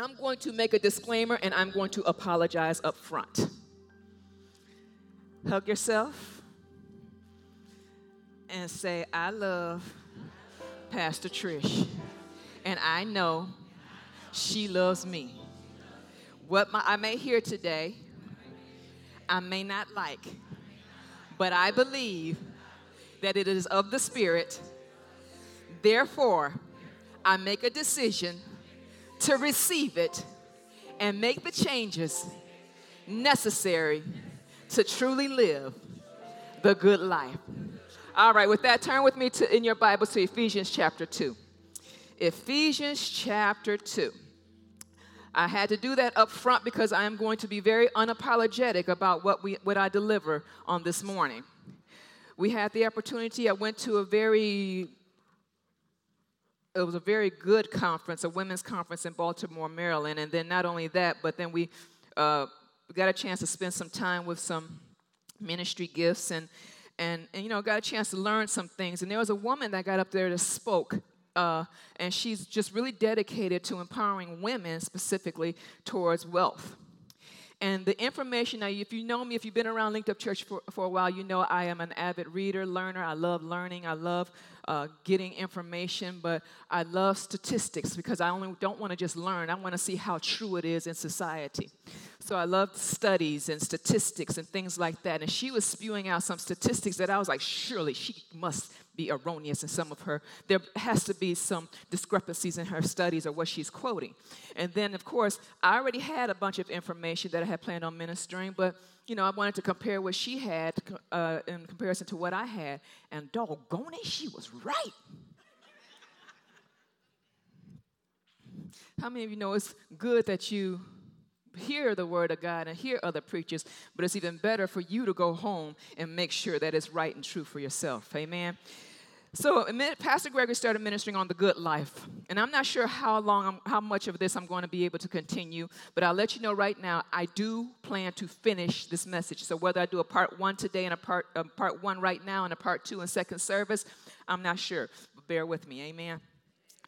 I'm going to make a disclaimer and I'm going to apologize up front. Hug yourself and say, I love Pastor Trish, and I know she loves me. What my, I may hear today, I may not like, but I believe that it is of the Spirit. Therefore, I make a decision to receive it and make the changes necessary to truly live the good life. All right, with that, turn with me to, in your Bible to Ephesians chapter 2. Ephesians chapter 2. I had to do that up front because I am going to be very unapologetic about what, we, what I deliver on this morning. We had the opportunity, I went to a very it was a very good conference, a women's conference in Baltimore, Maryland. And then not only that, but then we uh, got a chance to spend some time with some ministry gifts and, and, and, you know, got a chance to learn some things. And there was a woman that got up there that spoke. Uh, and she's just really dedicated to empowering women specifically towards wealth. And the information, now, if you know me, if you've been around Linked Up Church for, for a while, you know I am an avid reader, learner. I love learning. I love uh, getting information, but I love statistics because I only don't want to just learn. I want to see how true it is in society. So I love studies and statistics and things like that. And she was spewing out some statistics that I was like, surely she must be erroneous in some of her. There has to be some discrepancies in her studies or what she's quoting. And then, of course, I already had a bunch of information that I had planned on ministering, but you know, I wanted to compare what she had uh, in comparison to what I had, and doggone it, she was right. How many of you know it's good that you hear the word of God and hear other preachers, but it's even better for you to go home and make sure that it's right and true for yourself. Amen. So Pastor Gregory started ministering on the good life, and I'm not sure how long, how much of this I'm going to be able to continue, but I'll let you know right now. I do plan to finish this message. So whether I do a part one today and a part a part one right now and a part two and second service, I'm not sure. But bear with me. Amen.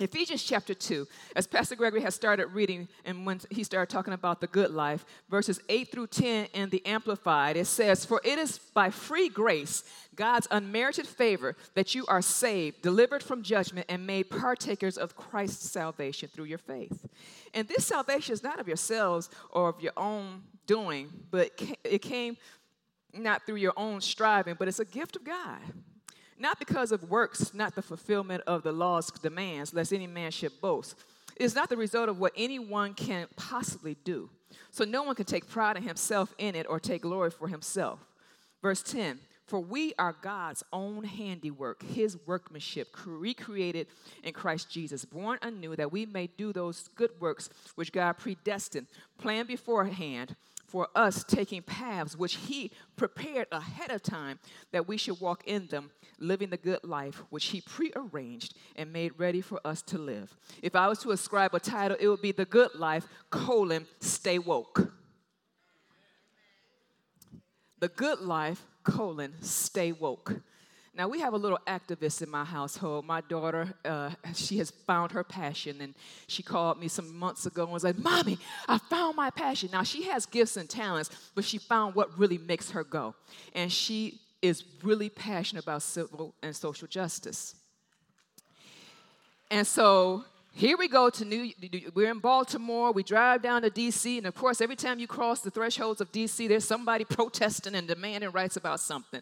Ephesians chapter 2, as Pastor Gregory has started reading, and when he started talking about the good life, verses 8 through 10 in the Amplified, it says, For it is by free grace, God's unmerited favor, that you are saved, delivered from judgment, and made partakers of Christ's salvation through your faith. And this salvation is not of yourselves or of your own doing, but it came not through your own striving, but it's a gift of God not because of works, not the fulfillment of the law's demands, lest any man should boast. It is not the result of what anyone can possibly do. So no one can take pride in himself in it or take glory for himself. Verse 10 For we are God's own handiwork, his workmanship, recreated in Christ Jesus, born anew that we may do those good works which God predestined, planned beforehand for us taking paths which He prepared ahead of time that we should walk in them, living the good life which He prearranged and made ready for us to live. If I was to ascribe a title, it would be The Good Life, colon, Stay Woke. The Good Life, colon, Stay Woke. Now, we have a little activist in my household. My daughter, uh, she has found her passion, and she called me some months ago and was like, Mommy, I found my passion. Now, she has gifts and talents, but she found what really makes her go. And she is really passionate about civil and social justice. And so here we go to New we're in Baltimore, we drive down to DC, and of course, every time you cross the thresholds of DC, there's somebody protesting and demanding rights about something.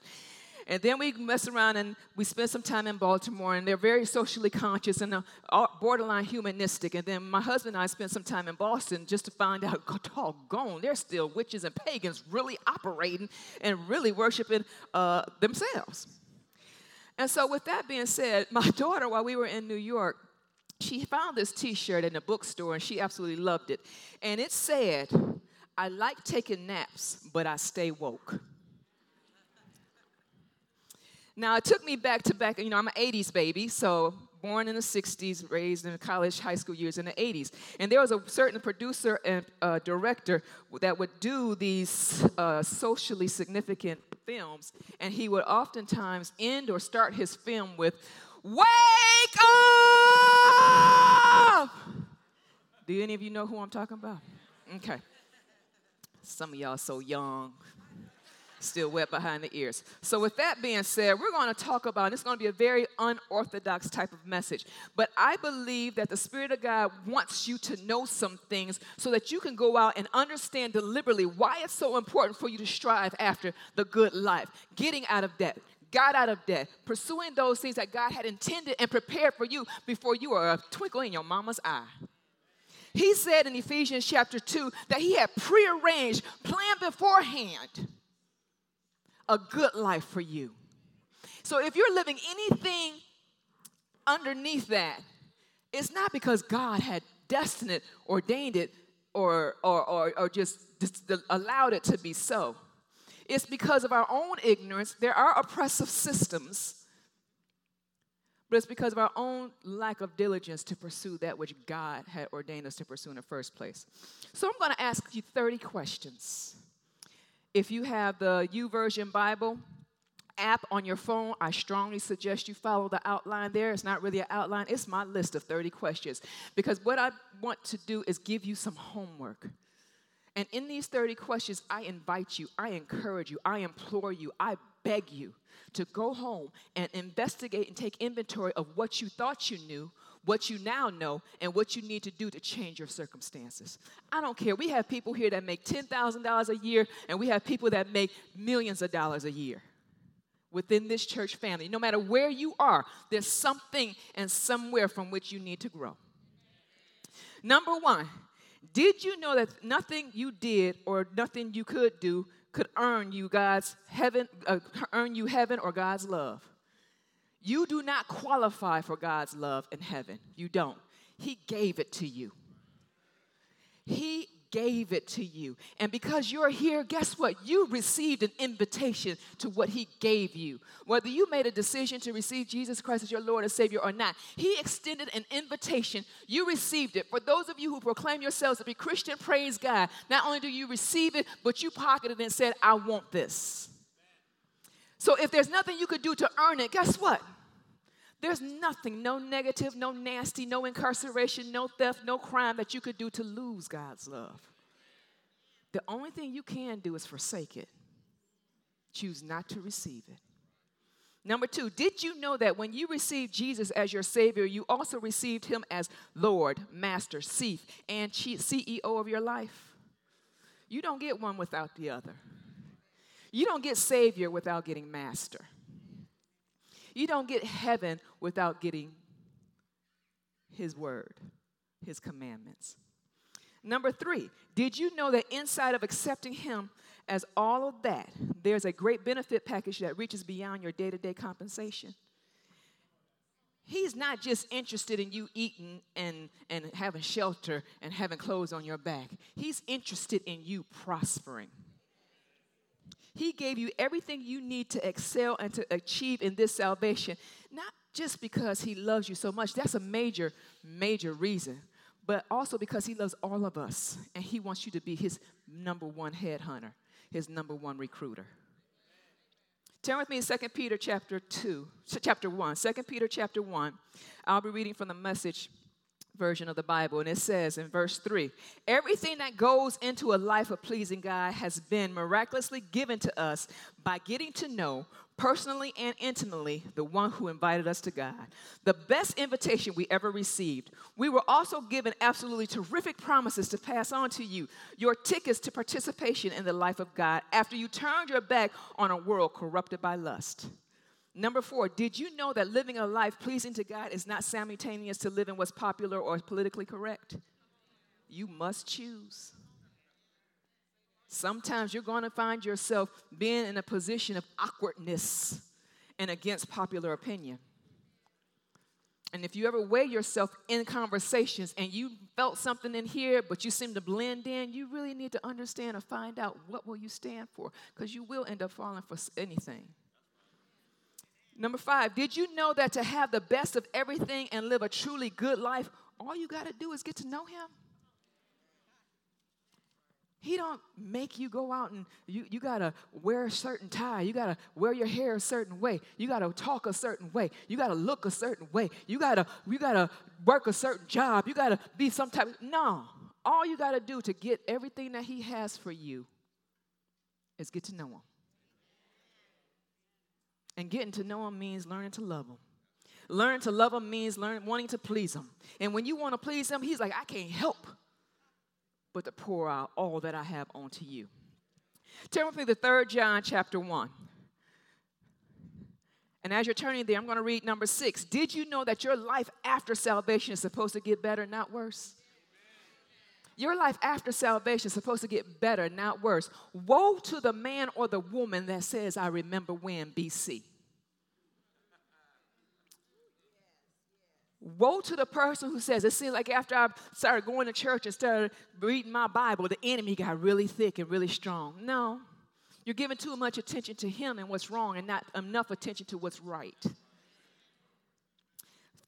And then we mess around and we spend some time in Baltimore, and they're very socially conscious and uh, borderline humanistic. And then my husband and I spent some time in Boston just to find out, doggone, there's still witches and pagans really operating and really worshiping uh, themselves. And so, with that being said, my daughter, while we were in New York, she found this t shirt in a bookstore and she absolutely loved it. And it said, I like taking naps, but I stay woke. Now, it took me back to back, you know, I'm an 80s baby, so born in the 60s, raised in college, high school years in the 80s. And there was a certain producer and uh, director that would do these uh, socially significant films, and he would oftentimes end or start his film with, Wake up! Do any of you know who I'm talking about? Okay. Some of y'all so young, still wet behind the ears. So, with that being said, we're going to talk about, it's going to be a very unorthodox type of message. But I believe that the Spirit of God wants you to know some things so that you can go out and understand deliberately why it's so important for you to strive after the good life, getting out of debt, got out of debt, pursuing those things that God had intended and prepared for you before you were a twinkle in your mama's eye. He said in Ephesians chapter 2 that he had prearranged, planned beforehand a good life for you. So if you're living anything underneath that, it's not because God had destined it, ordained it, or, or, or, or just, just allowed it to be so. It's because of our own ignorance. There are oppressive systems, but it's because of our own lack of diligence to pursue that which God had ordained us to pursue in the first place. So I'm going to ask you 30 questions. If you have the YouVersion Bible app on your phone, I strongly suggest you follow the outline there. It's not really an outline, it's my list of 30 questions. Because what I want to do is give you some homework. And in these 30 questions, I invite you, I encourage you, I implore you, I beg you to go home and investigate and take inventory of what you thought you knew, what you now know, and what you need to do to change your circumstances. I don't care. We have people here that make $10,000 a year, and we have people that make millions of dollars a year within this church family. No matter where you are, there's something and somewhere from which you need to grow. Number one, did you know that nothing you did or nothing you could do could earn you God's heaven, uh, earn you heaven or God's love? You do not qualify for God's love in heaven. You don't. He gave it to you. He gave it to you. And because you're here, guess what? You received an invitation to what He gave you. Whether you made a decision to receive Jesus Christ as your Lord and Savior or not, He extended an invitation. You received it. For those of you who proclaim yourselves to be Christian, praise God. Not only do you receive it, but you pocketed it and said, I want this. So if there's nothing you could do to earn it, guess what? There's nothing, no negative, no nasty, no incarceration, no theft, no crime that you could do to lose God's love. The only thing you can do is forsake it, choose not to receive it. Number two, did you know that when you received Jesus as your Savior, you also received Him as Lord, Master, Chief, and CEO of your life? You don't get one without the other. You don't get Savior without getting Master. You don't get heaven without getting His word, His commandments. Number three, did you know that inside of accepting Him as all of that, there's a great benefit package that reaches beyond your day to day compensation? He's not just interested in you eating and, and having shelter and having clothes on your back. He's interested in you prospering. He gave you everything you need to excel and to achieve in this salvation, not just because He loves you so much. That's a major, major reason. But also because He loves all of us and He wants you to be His number one headhunter, His number one recruiter. Turn with me to 2 Peter chapter 2, chapter 1. 2 Peter chapter 1. I'll be reading from the message version of the Bible, and it says in verse 3 Everything that goes into a life of pleasing God has been miraculously given to us by getting to know personally and intimately the one who invited us to God. The best invitation we ever received. We were also given absolutely terrific promises to pass on to you, your tickets to participation in the life of God after you turned your back on a world corrupted by lust. Number four, did you know that living a life pleasing to God is not simultaneous to living what's popular or politically correct? You must choose. Sometimes you're going to find yourself being in a position of awkwardness and against popular opinion. And if you ever weigh yourself in conversations and you felt something in here, but you seem to blend in, you really need to understand or find out what will you stand for, because you will end up falling for anything. Number five, did you know that to have the best of everything and live a truly good life, all you got to do is get to know Him? He don't make you go out and you, you gotta wear a certain tie. You gotta wear your hair a certain way. You gotta talk a certain way. You gotta look a certain way. You gotta you gotta work a certain job. You gotta be some type. No, all you gotta do to get everything that He has for you is get to know Him. And getting to know Him means learning to love Him. Learning to love Him means learn, wanting to please Him. And when you want to please Him, He's like, I can't help but to pour out all that I have onto you. Turn with me to 3 John chapter 1. And as you're turning there, I'm going to read number six. Did you know that your life after salvation is supposed to get better, not worse? Your life after salvation is supposed to get better, not worse. Woe to the man or the woman that says, I remember when BC. Woe to the person who says, It seems like after I started going to church and started reading my Bible, the enemy got really thick and really strong. No, you're giving too much attention to him and what's wrong and not enough attention to what's right.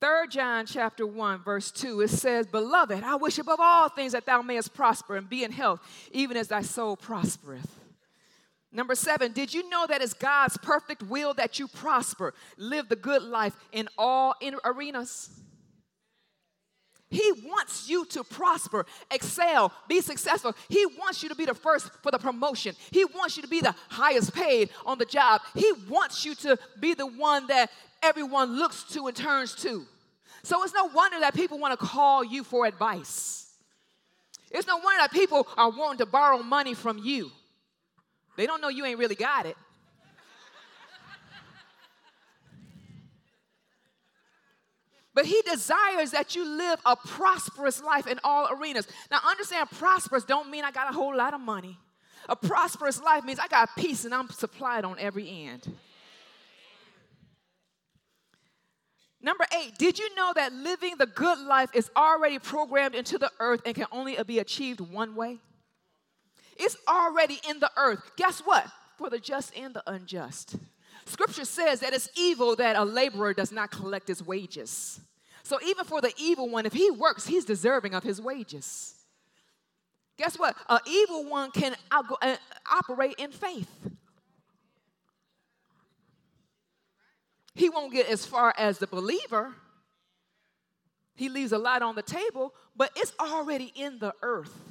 3 John chapter 1, verse 2, it says, Beloved, I wish above all things that thou mayest prosper and be in health, even as thy soul prospereth. Number seven, did you know that it's God's perfect will that you prosper, live the good life in all arenas? He wants you to prosper, excel, be successful. He wants you to be the first for the promotion. He wants you to be the highest paid on the job. He wants you to be the one that everyone looks to and turns to. So it's no wonder that people want to call you for advice. It's no wonder that people are wanting to borrow money from you. They don't know you ain't really got it. But he desires that you live a prosperous life in all arenas. Now, understand, prosperous don't mean I got a whole lot of money. A prosperous life means I got peace and I'm supplied on every end. Number eight, did you know that living the good life is already programmed into the earth and can only be achieved one way? It's already in the earth. Guess what? For the just and the unjust. Scripture says that it's evil that a laborer does not collect his wages. So even for the evil one, if he works, he's deserving of his wages. Guess what? An evil one can uh, operate in faith. He won't get as far as the believer. He leaves a lot on the table, but it's already in the earth.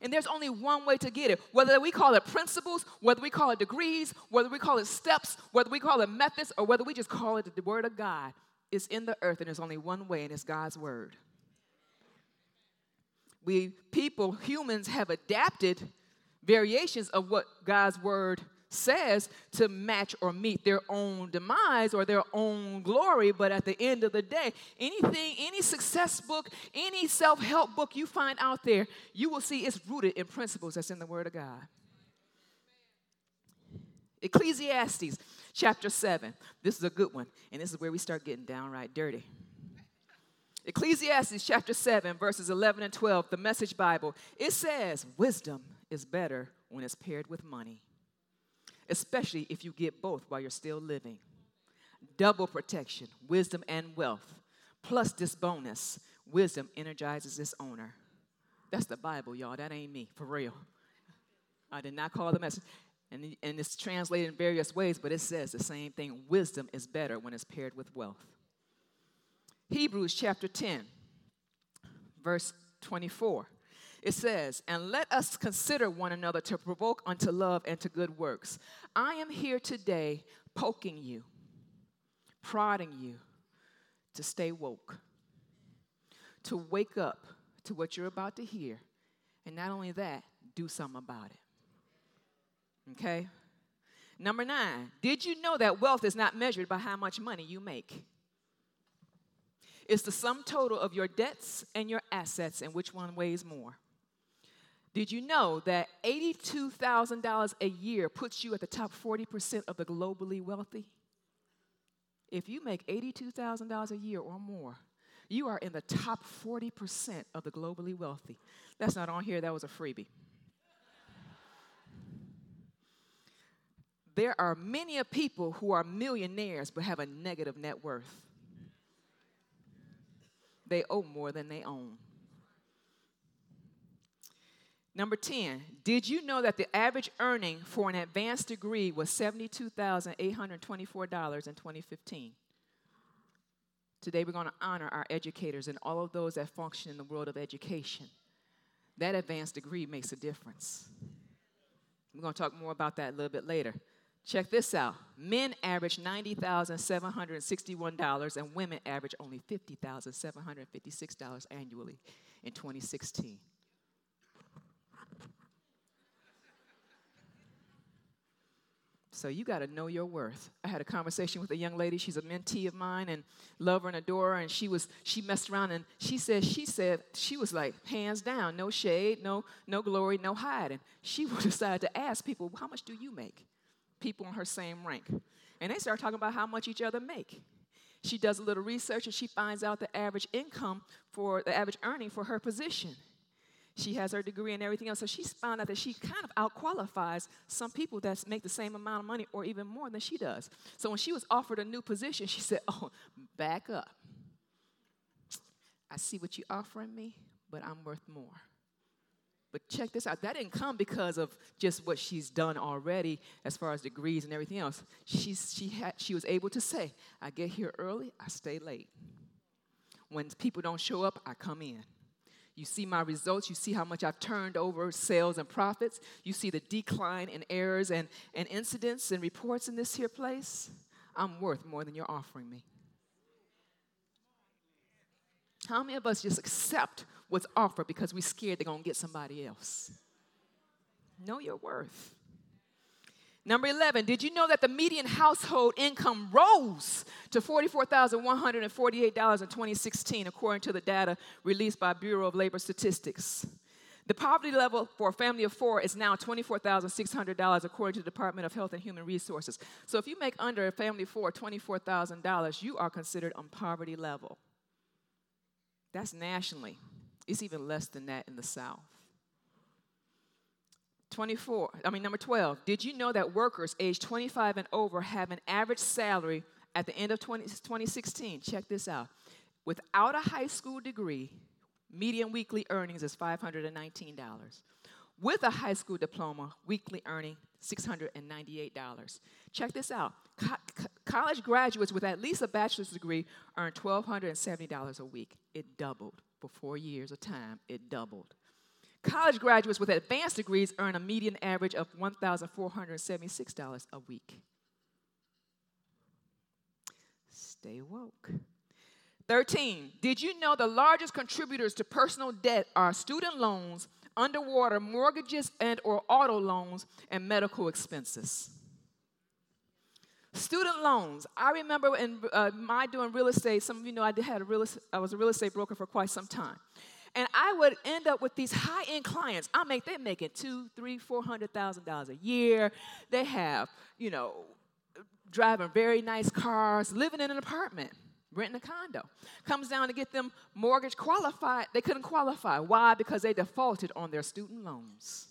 And there's only one way to get it. Whether we call it principles, whether we call it degrees, whether we call it steps, whether we call it methods, or whether we just call it the Word of God, it's in the earth and there's only one way, and it's God's Word. We people, humans, have adapted variations of what God's Word says to match or meet their own demise or their own glory. But at the end of the day, anything, any success book, any self help book you find out there, you will see it's rooted in principles that's in the Word of God. Ecclesiastes chapter 7. This is a good one, and this is where we start getting downright dirty. Ecclesiastes chapter 7, verses 11 and 12, the Message Bible. It says, Wisdom is better when it's paired with money especially if you get both while you're still living. Double protection, wisdom and wealth. Plus this bonus, wisdom energizes its owner. That's the Bible, y'all. That ain't me, for real. I did not call the message. And, and it's translated in various ways, but it says the same thing. Wisdom is better when it's paired with wealth. Hebrews chapter 10, verse 24. It says, And let us consider one another to provoke unto love and to good works. I am here today poking you, prodding you to stay woke, to wake up to what you're about to hear. And not only that, do something about it. Okay? Number nine, did you know that wealth is not measured by how much money you make? It's the sum total of your debts and your assets, and which one weighs more? Did you know that $82,000 a year puts you at the top 40% of the globally wealthy? If you make $82,000 a year or more, you are in the top 40% of the globally wealthy. That's not on here, that was a freebie. there are many of people who are millionaires but have a negative net worth. They owe more than they own. Number 10, did you know that the average earning for an advanced degree was $72,824 in 2015? Today, we're going to honor our educators and all of those that function in the world of education. That advanced degree makes a difference. We're going to talk more about that a little bit later. Check this out men average $90,761, and women average only $50,756 annually in 2016. So you got to know your worth. I had a conversation with a young lady. She's a mentee of mine and love her and adore her. And she was she messed around and she said she said she was like hands down, no shade, no no glory, no hiding. She decided to ask people, how much do you make? People in her same rank, and they start talking about how much each other make. She does a little research and she finds out the average income for the average earning for her position. She has her degree and everything else. So she's found out that she kind of outqualifies some people that make the same amount of money or even more than she does. So when she was offered a new position, she said, Oh, back up. I see what you're offering me, but I'm worth more. But check this out. That didn't come because of just what she's done already as far as degrees and everything else. She's, she, had, she was able to say, I get here early, I stay late. When people don't show up, I come in. You see my results. You see how much I've turned over sales and profits. You see the decline in errors and, and incidents and reports in this here place. I'm worth more than you're offering me. How many of us just accept what's offered because we're scared they're going to get somebody else? Know your worth. Number 11, did you know that the median household income rose to $44,148 in 2016, according to the data released by Bureau of Labor Statistics? The poverty level for a family of four is now $24,600, according to the Department of Health and Human Resources. So if you make under a family of four $24,000, you are considered on poverty level. That's nationally. It's even less than that in the South. 24, I mean, number 12, did you know that workers aged 25 and over have an average salary at the end of 20, 2016? Check this out. Without a high school degree, median weekly earnings is $519. With a high school diploma, weekly earning $698. Check this out. Co- college graduates with at least a bachelor's degree earn $1,270 a week. It doubled for four years of time. It doubled. College graduates with advanced degrees earn a median average of $1,476 a week. Stay woke. 13. Did you know the largest contributors to personal debt are student loans, underwater mortgages and or auto loans and medical expenses? Student loans. I remember in uh, my doing real estate. Some of you know I had a real. I was a real estate broker for quite some time. And I would end up with these high-end clients. I make they're making two, three, four hundred thousand dollars a year. They have, you know, driving very nice cars, living in an apartment, renting a condo. Comes down to get them mortgage qualified. They couldn't qualify. Why? Because they defaulted on their student loans.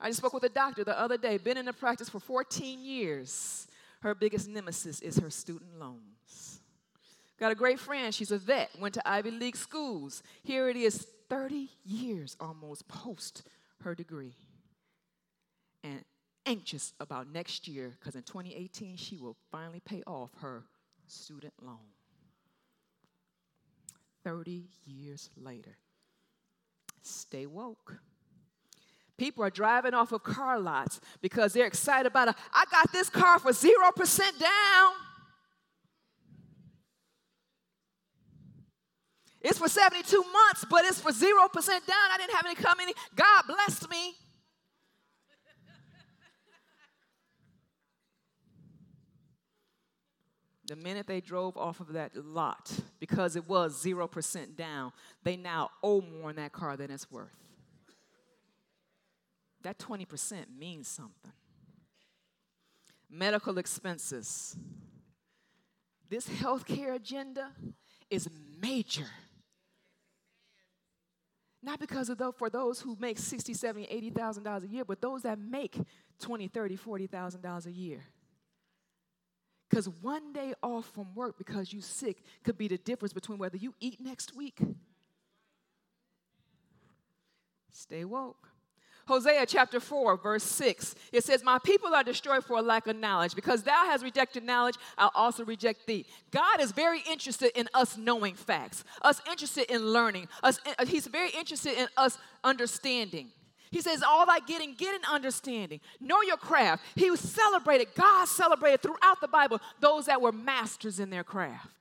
I just spoke with a doctor the other day, been in the practice for 14 years. Her biggest nemesis is her student loans. Got a great friend. She's a vet, went to Ivy League schools. Here it is, 30 years almost post her degree. And anxious about next year because in 2018 she will finally pay off her student loan. 30 years later. Stay woke. People are driving off of car lots because they're excited about it. I got this car for 0% down. It's for 72 months, but it's for 0% down. I didn't have any coming. God blessed me. The minute they drove off of that lot, because it was 0% down, they now owe more in that car than it's worth. That 20% means something. Medical expenses. This healthcare agenda is major. Not because of those, for those who make 60, 70, 80,000 dollars a year, but those that make 20, 30, 40,000 dollars a year. Because one day off from work because you're sick could be the difference between whether you eat next week Stay woke. Hosea chapter 4, verse 6. It says, My people are destroyed for a lack of knowledge. Because thou hast rejected knowledge, I'll also reject thee. God is very interested in us knowing facts, us interested in learning. Us, uh, he's very interested in us understanding. He says, All that getting, get an understanding. Know your craft. He was celebrated, God celebrated throughout the Bible those that were masters in their craft.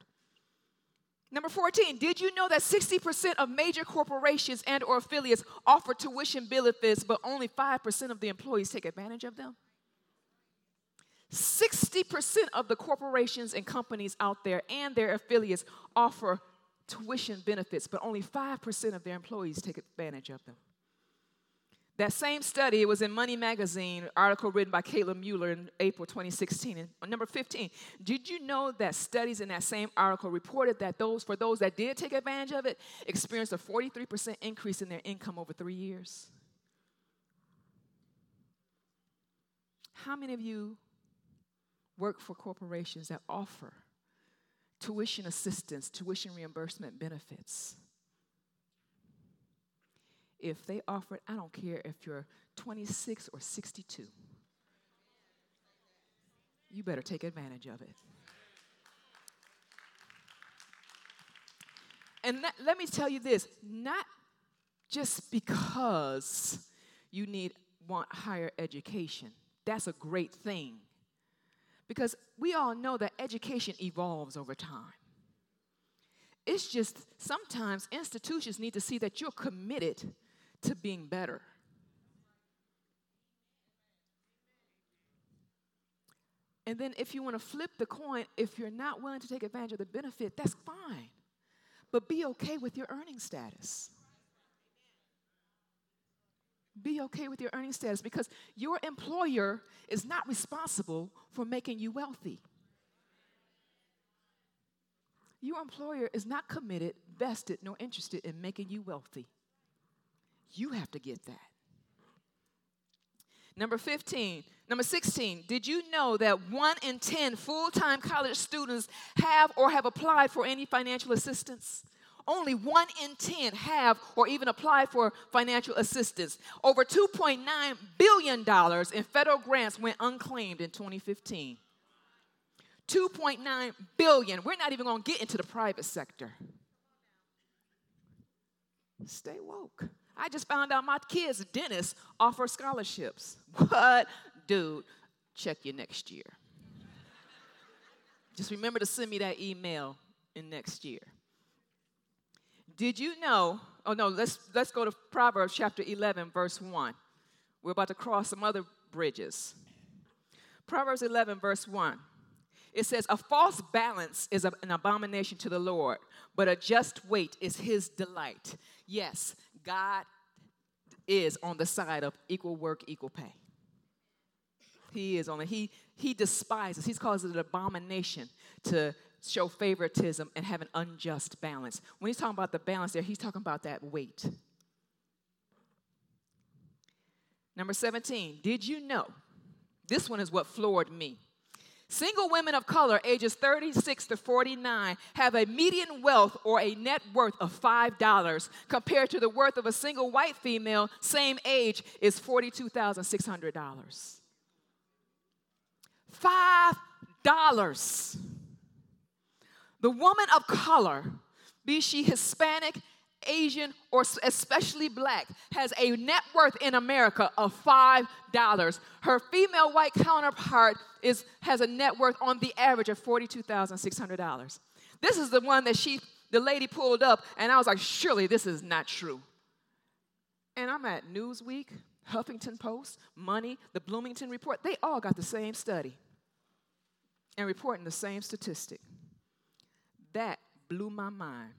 Number 14, did you know that 60% of major corporations and or affiliates offer tuition benefits, but only 5% of the employees take advantage of them? 60% of the corporations and companies out there and their affiliates offer tuition benefits, but only 5% of their employees take advantage of them. That same study, it was in Money Magazine, article written by Caleb Mueller in April 2016. And number 15, did you know that studies in that same article reported that those, for those that did take advantage of it, experienced a 43% increase in their income over three years? How many of you work for corporations that offer tuition assistance, tuition reimbursement benefits? If they offer it, I don't care if you're 26 or 62. You better take advantage of it. And let, let me tell you this not just because you need want higher education. That's a great thing. Because we all know that education evolves over time. It's just sometimes institutions need to see that you're committed to being better. And then if you want to flip the coin, if you're not willing to take advantage of the benefit, that's fine. But be okay with your earning status. Be okay with your earning status because your employer is not responsible for making you wealthy. Your employer is not committed, vested, nor interested in making you wealthy. You have to get that. Number 15, number 16, did you know that one in 10 full time college students have or have applied for any financial assistance? Only one in 10 have or even applied for financial assistance. Over $2.9 billion in federal grants went unclaimed in 2015. 2.9 billion. We're not even going to get into the private sector. Stay woke. I just found out my kids' dentists offer scholarships. What? Dude, check you next year. just remember to send me that email in next year. Did you know? Oh no, let's let's go to Proverbs chapter 11 verse 1. We're about to cross some other bridges. Proverbs 11 verse 1. It says, A false balance is an abomination to the Lord, but a just weight is his delight. Yes, God is on the side of equal work, equal pay. He is on it. He, he despises, he's calls it an abomination to show favoritism and have an unjust balance. When he's talking about the balance there, he's talking about that weight. Number 17, did you know? This one is what floored me. Single women of color, ages 36 to 49, have a median wealth or a net worth of $5 compared to the worth of a single white female, same age, is $42,600. $5. The woman of color, be she Hispanic, Asian, or especially black, has a net worth in America of $5. Her female white counterpart is, has a net worth on the average of $42,600. This is the one that she, the lady pulled up, and I was like, surely this is not true. And I'm at Newsweek, Huffington Post, Money, the Bloomington Report. They all got the same study and reporting the same statistic. That blew my mind.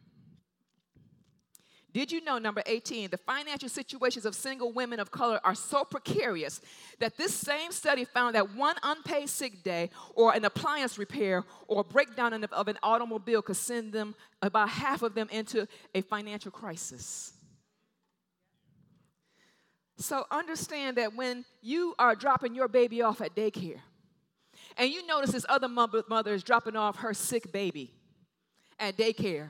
Did you know, number 18, the financial situations of single women of color are so precarious that this same study found that one unpaid sick day or an appliance repair or a breakdown of an automobile could send them, about half of them, into a financial crisis. So understand that when you are dropping your baby off at daycare, and you notice this other mother is dropping off her sick baby at daycare,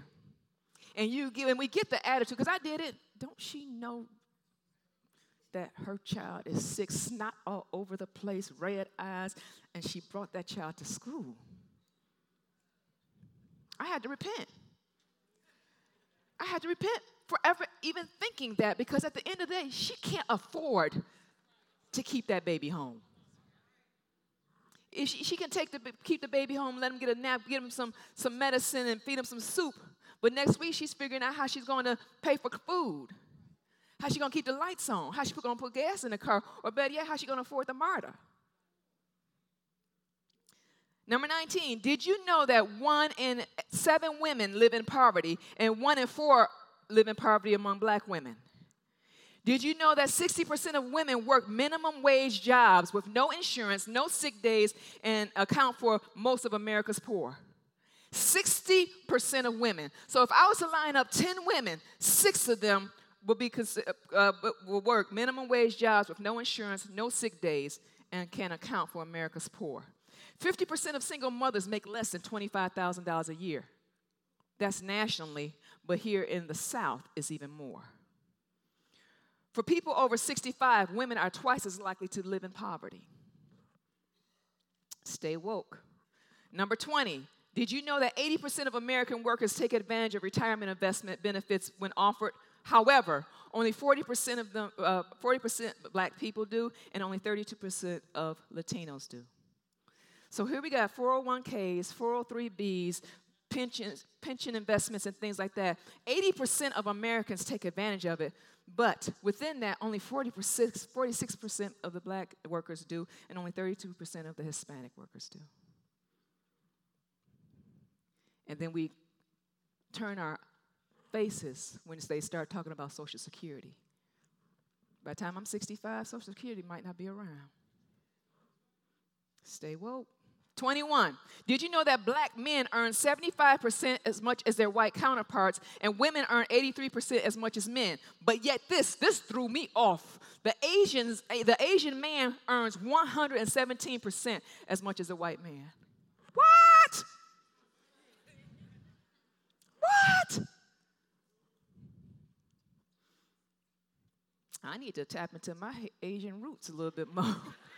and you give, and we get the attitude, because I did it. Don't she know that her child is sick, snot all over the place, red eyes, and she brought that child to school. I had to repent. I had to repent for ever even thinking that because at the end of the day, she can't afford to keep that baby home. If she, she can take the, keep the baby home, let him get a nap, get him some, some medicine, and feed him some soup. But next week, she's figuring out how she's going to pay for food. How she's going to keep the lights on? How she's going to put gas in the car? Or better yet, how she's going to afford the MARTA? Number 19, did you know that one in seven women live in poverty and one in four live in poverty among black women? Did you know that 60% of women work minimum wage jobs with no insurance, no sick days, and account for most of America's poor? 60% of women. So if I was to line up 10 women, six of them will, be, uh, will work minimum wage jobs with no insurance, no sick days, and can account for America's poor. 50% of single mothers make less than $25,000 a year. That's nationally, but here in the South is even more. For people over 65, women are twice as likely to live in poverty. Stay woke. Number 20, did you know that 80% of American workers take advantage of retirement investment benefits when offered? However, only 40% of them, uh, 40% black people do, and only 32% of Latinos do. So here we got 401ks, 403bs, pensions, pension investments, and things like that. 80% of Americans take advantage of it, but within that, only 40%, 46% of the black workers do, and only 32% of the Hispanic workers do. And then we turn our faces when they start talking about Social Security. By the time I'm 65, Social Security might not be around. Stay woke. 21. Did you know that black men earn 75% as much as their white counterparts and women earn 83% as much as men? But yet this this threw me off. The Asians eh, the Asian man earns 117% as much as a white man. What? What? I need to tap into my Asian roots a little bit more.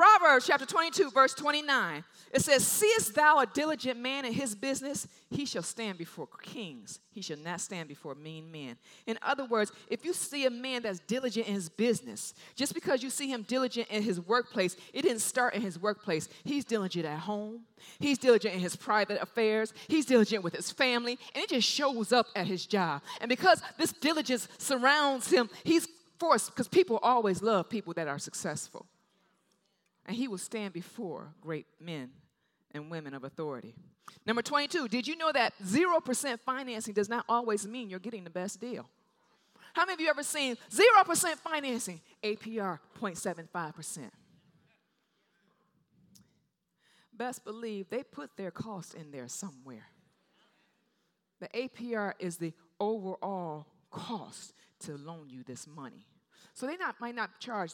Proverbs chapter 22, verse 29. It says, Seest thou a diligent man in his business? He shall stand before kings. He shall not stand before mean men. In other words, if you see a man that's diligent in his business, just because you see him diligent in his workplace, it didn't start in his workplace. He's diligent at home, he's diligent in his private affairs, he's diligent with his family, and it just shows up at his job. And because this diligence surrounds him, he's forced, because people always love people that are successful and he will stand before great men and women of authority. Number 22, did you know that 0% financing does not always mean you're getting the best deal? How many of you ever seen 0% financing, APR 0.75%? Best believe they put their cost in there somewhere. The APR is the overall cost to loan you this money. So they not, might not charge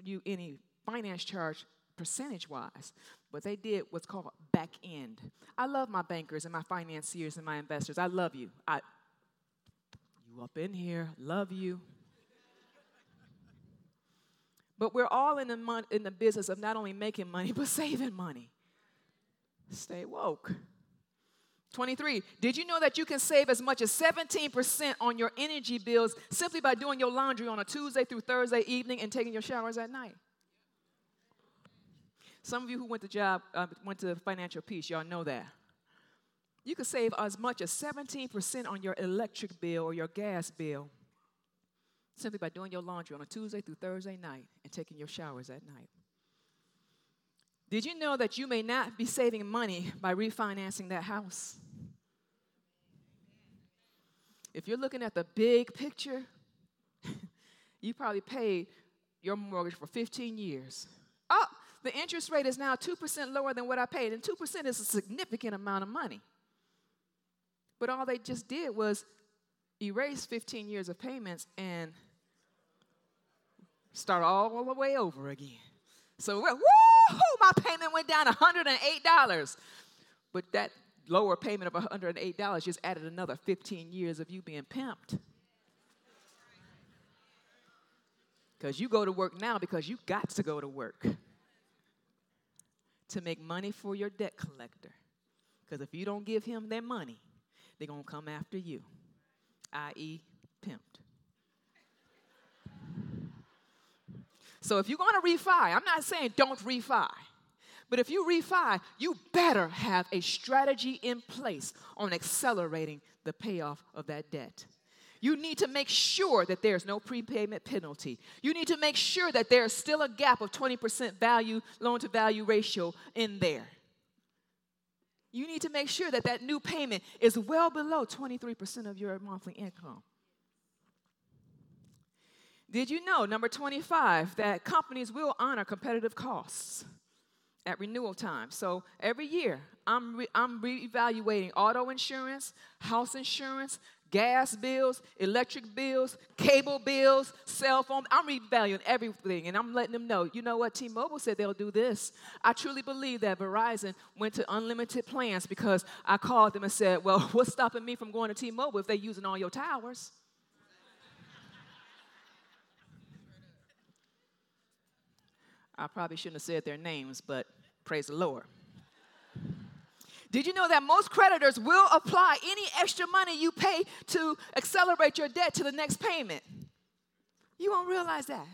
you any finance charge percentage wise, but they did what's called back end. I love my bankers and my financiers and my investors. I love you. I, you up in here, love you. But we're all in the, mon- in the business of not only making money, but saving money. Stay woke. 23. Did you know that you can save as much as 17% on your energy bills simply by doing your laundry on a Tuesday through Thursday evening and taking your showers at night? Some of you who went to job, uh, went to financial peace, y'all know that. You could save as much as 17% on your electric bill or your gas bill simply by doing your laundry on a Tuesday through Thursday night and taking your showers at night. Did you know that you may not be saving money by refinancing that house? If you're looking at the big picture, you probably paid your mortgage for 15 years. The interest rate is now 2% lower than what I paid, and 2% is a significant amount of money. But all they just did was erase 15 years of payments and start all the way over again. So, woo, my payment went down $108. But that lower payment of $108 just added another 15 years of you being pimped. Because you go to work now because you got to go to work to make money for your debt collector. Because if you don't give him that money, they're going to come after you, i.e., pimped. So if you're going to refi, I'm not saying don't refi. But if you refi, you better have a strategy in place on accelerating the payoff of that debt. You need to make sure that there's no prepayment penalty. You need to make sure that there's still a gap of 20% value, loan to value ratio in there. You need to make sure that that new payment is well below 23% of your monthly income. Did you know, number 25, that companies will honor competitive costs at renewal time? So every year, I'm, re- I'm reevaluating auto insurance, house insurance, gas bills, electric bills, cable bills, cell phone. I'm revaluing everything and I'm letting them know, you know what, T Mobile said they'll do this. I truly believe that Verizon went to unlimited plans because I called them and said, well, what's stopping me from going to T Mobile if they're using all your towers? I probably shouldn't have said their names, but praise the Lord. Did you know that most creditors will apply any extra money you pay to accelerate your debt to the next payment? You won't realize that.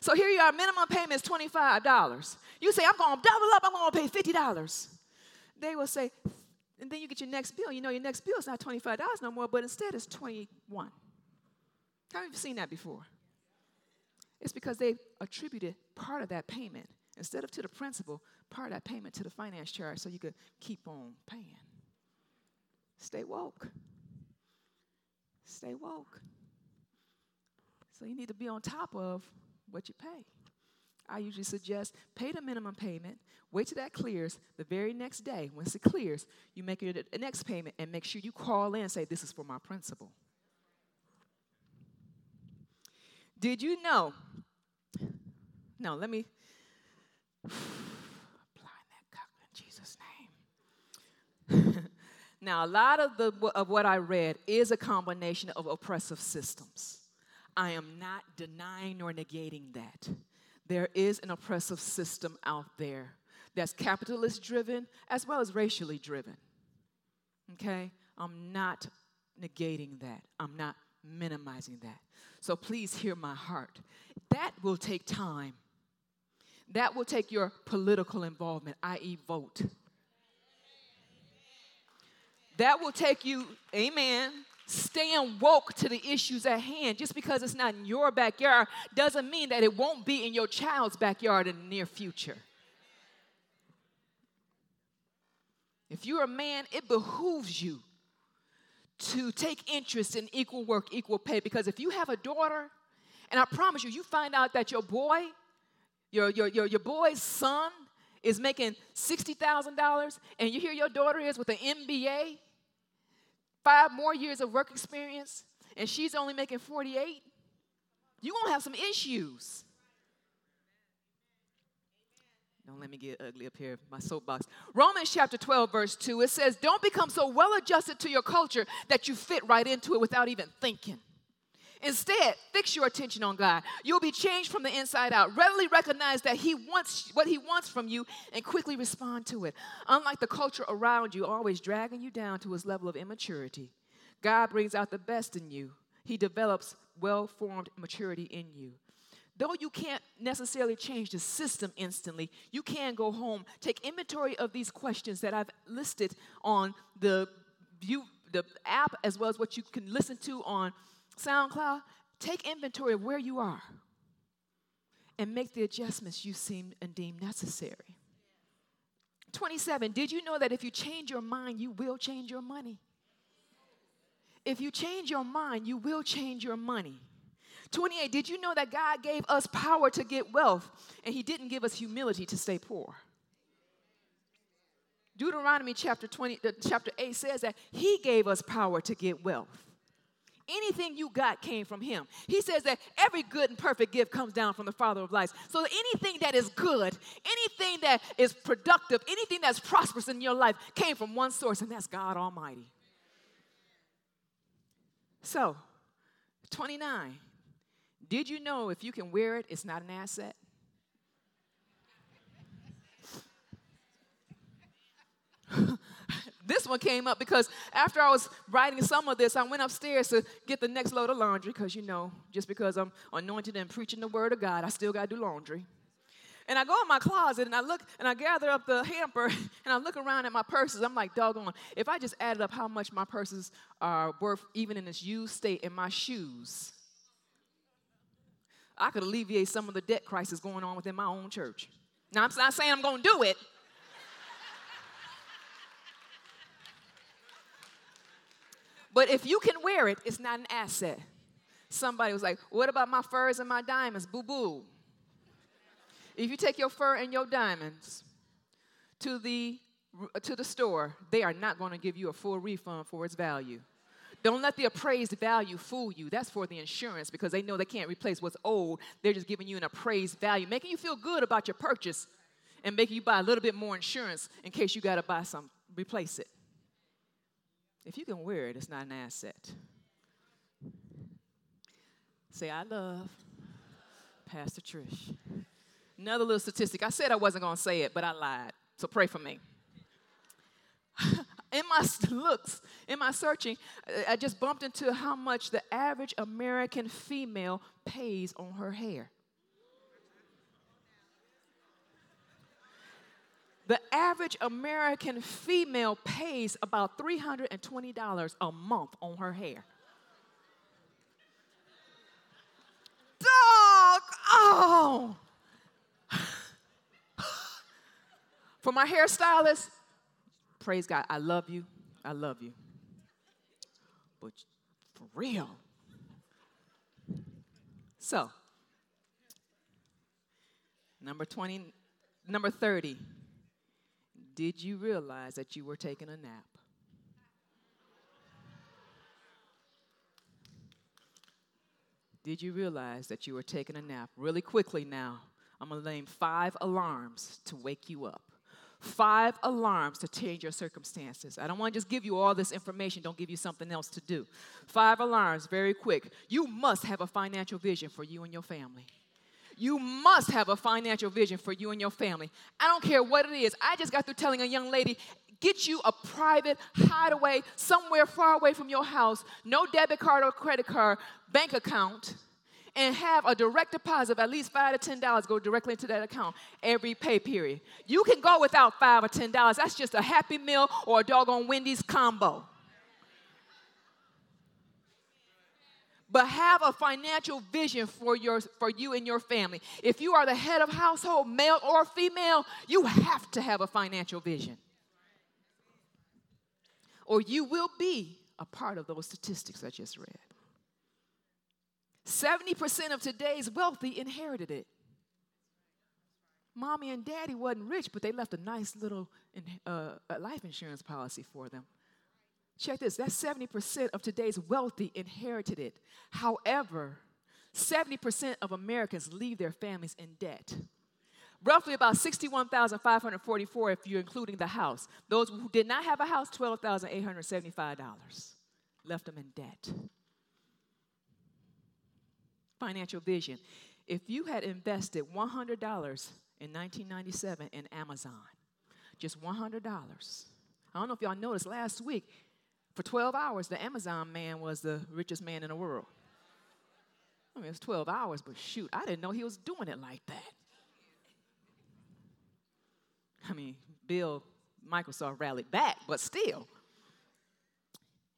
So here you are, minimum payment is $25. You say, I'm going to double up, I'm going to pay $50. They will say, and then you get your next bill. You know, your next bill is not $25 no more, but instead it's 21 How have you seen that before? It's because they attributed part of that payment instead of to the principal, part of that payment to the finance charge so you could keep on paying. Stay woke. Stay woke. So you need to be on top of what you pay. I usually suggest pay the minimum payment, wait till that clears. The very next day, once it clears, you make your next payment and make sure you call in and say, This is for my principal. Did you know? No, let me Blind that cock in Jesus' name. now, a lot of, the, of what I read is a combination of oppressive systems. I am not denying nor negating that. There is an oppressive system out there that's capitalist driven as well as racially driven. Okay? I'm not negating that. I'm not minimizing that. So please hear my heart. That will take time. That will take your political involvement, i.e., vote. That will take you, amen, staying woke to the issues at hand. Just because it's not in your backyard doesn't mean that it won't be in your child's backyard in the near future. If you're a man, it behooves you to take interest in equal work, equal pay. Because if you have a daughter, and I promise you, you find out that your boy your, your, your, your boy's son is making $60,000 and you hear your daughter is with an MBA, five more years of work experience, and she's only making 48, you're going to have some issues. Don't let me get ugly up here, my soapbox. Romans chapter 12, verse 2, it says, Don't become so well adjusted to your culture that you fit right into it without even thinking. Instead, fix your attention on God. You'll be changed from the inside out. Readily recognize that He wants what He wants from you and quickly respond to it. Unlike the culture around you, always dragging you down to His level of immaturity, God brings out the best in you. He develops well formed maturity in you. Though you can't necessarily change the system instantly, you can go home, take inventory of these questions that I've listed on the view, the app, as well as what you can listen to on SoundCloud, take inventory of where you are and make the adjustments you seem and deem necessary. 27, did you know that if you change your mind, you will change your money? If you change your mind, you will change your money. 28, did you know that God gave us power to get wealth and He didn't give us humility to stay poor? Deuteronomy chapter 20, uh, chapter 8 says that He gave us power to get wealth Anything you got came from Him. He says that every good and perfect gift comes down from the Father of lights. So anything that is good, anything that is productive, anything that's prosperous in your life came from one source, and that's God Almighty. So, 29. Did you know if you can wear it, it's not an asset? this one came up because after I was writing some of this, I went upstairs to get the next load of laundry because, you know, just because I'm anointed and preaching the word of God, I still got to do laundry. And I go in my closet and I look and I gather up the hamper and I look around at my purses. I'm like, doggone, if I just added up how much my purses are worth, even in this used state, and my shoes, I could alleviate some of the debt crisis going on within my own church. Now, I'm not saying I'm going to do it. But if you can wear it, it's not an asset. Somebody was like, What about my furs and my diamonds? Boo boo. If you take your fur and your diamonds to the, to the store, they are not going to give you a full refund for its value. Don't let the appraised value fool you. That's for the insurance because they know they can't replace what's old. They're just giving you an appraised value, making you feel good about your purchase and making you buy a little bit more insurance in case you got to buy some, replace it. If you can wear it, it's not an asset. Say, I love Pastor Trish. Another little statistic. I said I wasn't going to say it, but I lied. So pray for me. in my looks, in my searching, I just bumped into how much the average American female pays on her hair. The average American female pays about $320 a month on her hair. Dog! Oh! For my hairstylist, praise God, I love you. I love you. But for real. So, number 20, number 30. Did you realize that you were taking a nap? Did you realize that you were taking a nap? Really quickly now, I'm gonna name five alarms to wake you up. Five alarms to change your circumstances. I don't want to just give you all this information, don't give you something else to do. Five alarms, very quick. You must have a financial vision for you and your family. You must have a financial vision for you and your family. I don't care what it is. I just got through telling a young lady, get you a private hideaway somewhere far away from your house, no debit card or credit card, bank account and have a direct deposit of at least five to ten dollars go directly into that account every pay period. You can go without five or ten dollars. That's just a happy meal or a doggone Wendy's combo. But have a financial vision for, your, for you and your family. If you are the head of household, male or female, you have to have a financial vision. Or you will be a part of those statistics I just read. 70% of today's wealthy inherited it. Mommy and daddy wasn't rich, but they left a nice little uh, life insurance policy for them. Check this that's 70% of today's wealthy inherited it. However, 70% of Americans leave their families in debt. Roughly about 61,544 if you're including the house. Those who did not have a house, $12,875 left them in debt financial vision. If you had invested $100 in 1997 in Amazon, just $100, I don't know if y'all noticed last week, for 12 hours, the Amazon man was the richest man in the world. I mean, it's 12 hours, but shoot, I didn't know he was doing it like that. I mean, Bill, Microsoft rallied back, but still.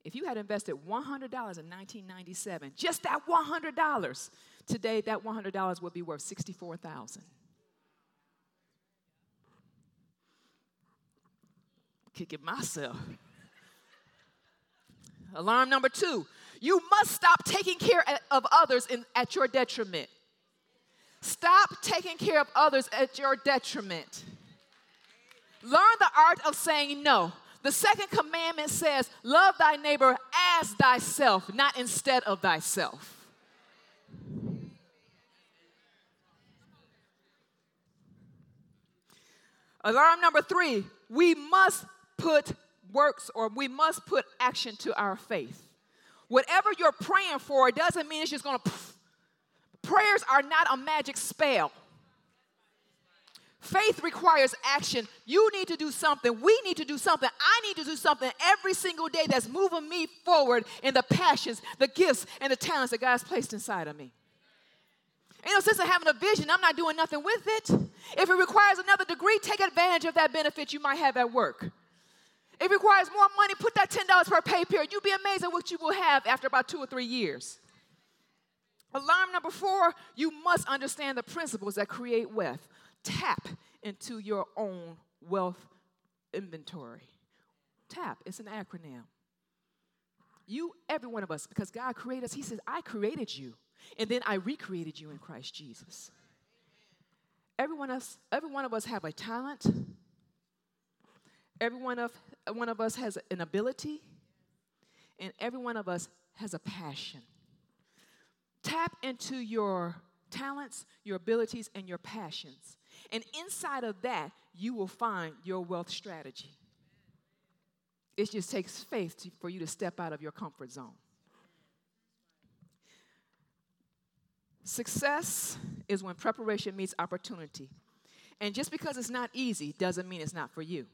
If you had invested $100 in 1997, just that $100, today that $100 would be worth 64,000. Kicking myself. Alarm number two you must stop taking care of others in, at your detriment. Stop taking care of others at your detriment. Learn the art of saying no. The second commandment says, Love thy neighbor as thyself, not instead of thyself. Alarm number three we must put works or we must put action to our faith. Whatever you're praying for, it doesn't mean it's just gonna. Prayers are not a magic spell. Faith requires action. You need to do something. We need to do something. I need to do something every single day that's moving me forward in the passions, the gifts, and the talents that God's placed inside of me. Ain't no sense of having a vision. I'm not doing nothing with it. If it requires another degree, take advantage of that benefit you might have at work. It requires more money, put that $10 per pay period. You'll be amazed at what you will have after about two or three years. Alarm number four, you must understand the principles that create wealth. Tap into your own wealth inventory. TAP, it's an acronym. You, every one of us, because God created us, He says, I created you, and then I recreated you in Christ Jesus. Every one of us, every one of us have a talent. Every one of, one of us has an ability, and every one of us has a passion. Tap into your talents, your abilities, and your passions. And inside of that, you will find your wealth strategy. It just takes faith to, for you to step out of your comfort zone. Success is when preparation meets opportunity. And just because it's not easy doesn't mean it's not for you.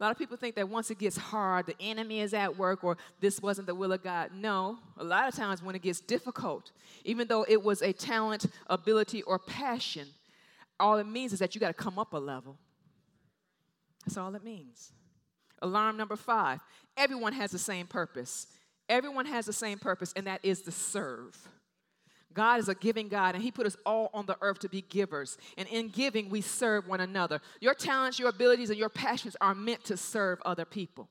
A lot of people think that once it gets hard, the enemy is at work or this wasn't the will of God. No, a lot of times when it gets difficult, even though it was a talent, ability, or passion, all it means is that you got to come up a level. That's all it means. Alarm number five everyone has the same purpose. Everyone has the same purpose, and that is to serve. God is a giving God, and He put us all on the earth to be givers. And in giving, we serve one another. Your talents, your abilities, and your passions are meant to serve other people.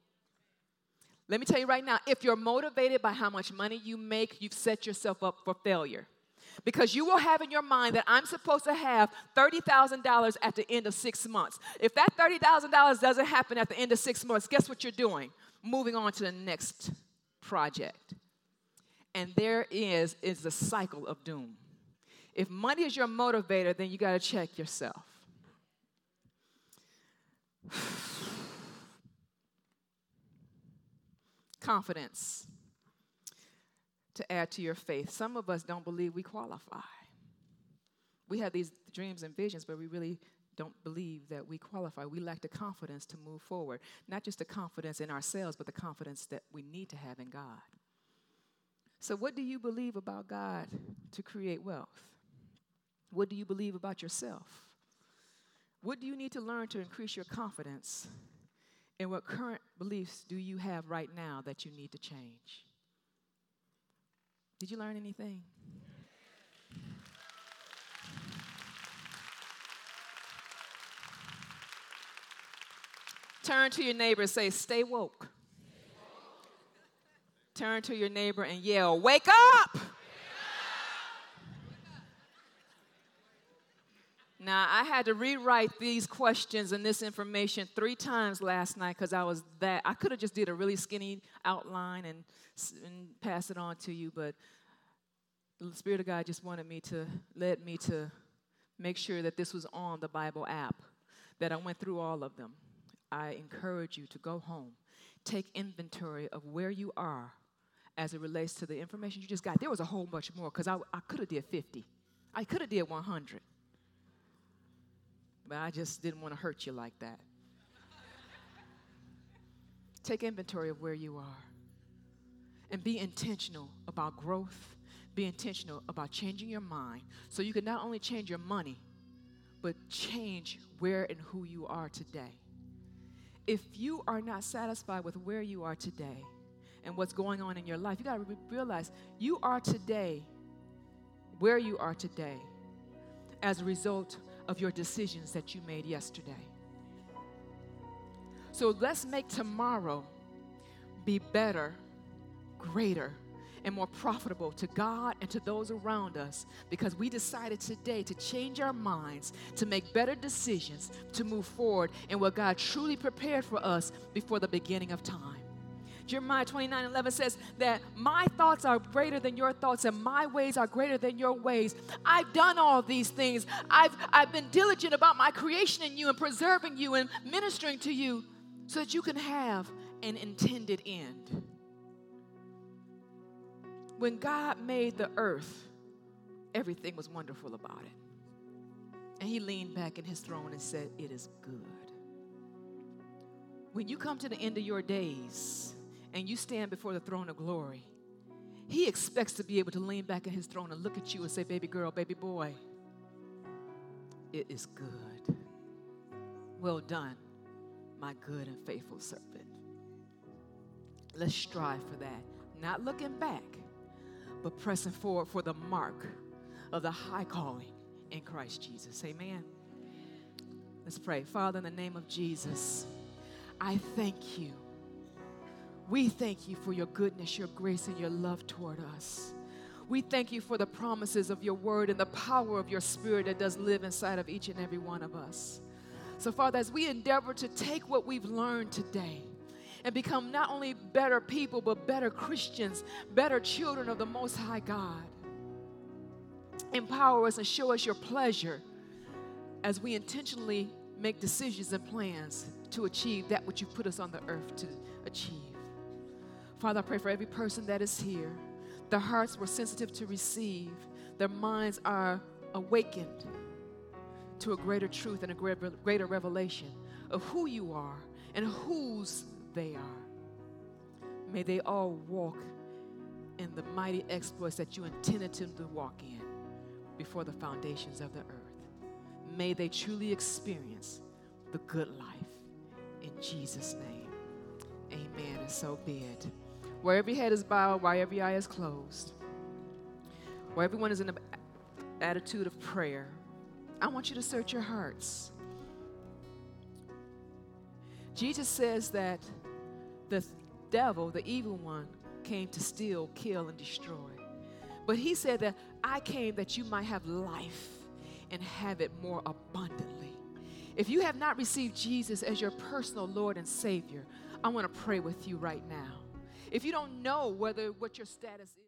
Let me tell you right now if you're motivated by how much money you make, you've set yourself up for failure. Because you will have in your mind that I'm supposed to have $30,000 at the end of six months. If that $30,000 doesn't happen at the end of six months, guess what you're doing? Moving on to the next project and there is is the cycle of doom. If money is your motivator, then you got to check yourself. Confidence to add to your faith. Some of us don't believe we qualify. We have these dreams and visions, but we really don't believe that we qualify. We lack the confidence to move forward. Not just the confidence in ourselves, but the confidence that we need to have in God. So, what do you believe about God to create wealth? What do you believe about yourself? What do you need to learn to increase your confidence? And what current beliefs do you have right now that you need to change? Did you learn anything? Turn to your neighbor and say, Stay woke. Turn to your neighbor and yell, Wake up! Now, I had to rewrite these questions and this information three times last night because I was that. I could have just did a really skinny outline and, and pass it on to you, but the Spirit of God just wanted me to, led me to make sure that this was on the Bible app, that I went through all of them. I encourage you to go home, take inventory of where you are as it relates to the information you just got. There was a whole bunch more because I, I could have did 50. I could have did 100. But I just didn't want to hurt you like that. Take inventory of where you are and be intentional about growth. Be intentional about changing your mind so you can not only change your money, but change where and who you are today. If you are not satisfied with where you are today, and what's going on in your life. You got to re- realize you are today where you are today as a result of your decisions that you made yesterday. So let's make tomorrow be better, greater, and more profitable to God and to those around us because we decided today to change our minds, to make better decisions, to move forward in what God truly prepared for us before the beginning of time. Jeremiah 29 11 says that my thoughts are greater than your thoughts and my ways are greater than your ways. I've done all these things. I've, I've been diligent about my creation in you and preserving you and ministering to you so that you can have an intended end. When God made the earth, everything was wonderful about it. And he leaned back in his throne and said, It is good. When you come to the end of your days, and you stand before the throne of glory, he expects to be able to lean back in his throne and look at you and say, Baby girl, baby boy, it is good. Well done, my good and faithful servant. Let's strive for that. Not looking back, but pressing forward for the mark of the high calling in Christ Jesus. Amen. Let's pray. Father, in the name of Jesus, I thank you we thank you for your goodness, your grace, and your love toward us. We thank you for the promises of your word and the power of your spirit that does live inside of each and every one of us. So, Father, as we endeavor to take what we've learned today and become not only better people, but better Christians, better children of the Most High God, empower us and show us your pleasure as we intentionally make decisions and plans to achieve that which you've put us on the earth to achieve. Father, I pray for every person that is here. Their hearts were sensitive to receive, their minds are awakened to a greater truth and a greater revelation of who you are and whose they are. May they all walk in the mighty exploits that you intended them to walk in before the foundations of the earth. May they truly experience the good life. In Jesus' name, amen. And so be it where every head is bowed, while every eye is closed, where everyone is in an attitude of prayer, I want you to search your hearts. Jesus says that the devil, the evil one, came to steal, kill, and destroy. But he said that I came that you might have life and have it more abundantly. If you have not received Jesus as your personal Lord and Savior, I want to pray with you right now. If you don't know whether what your status is,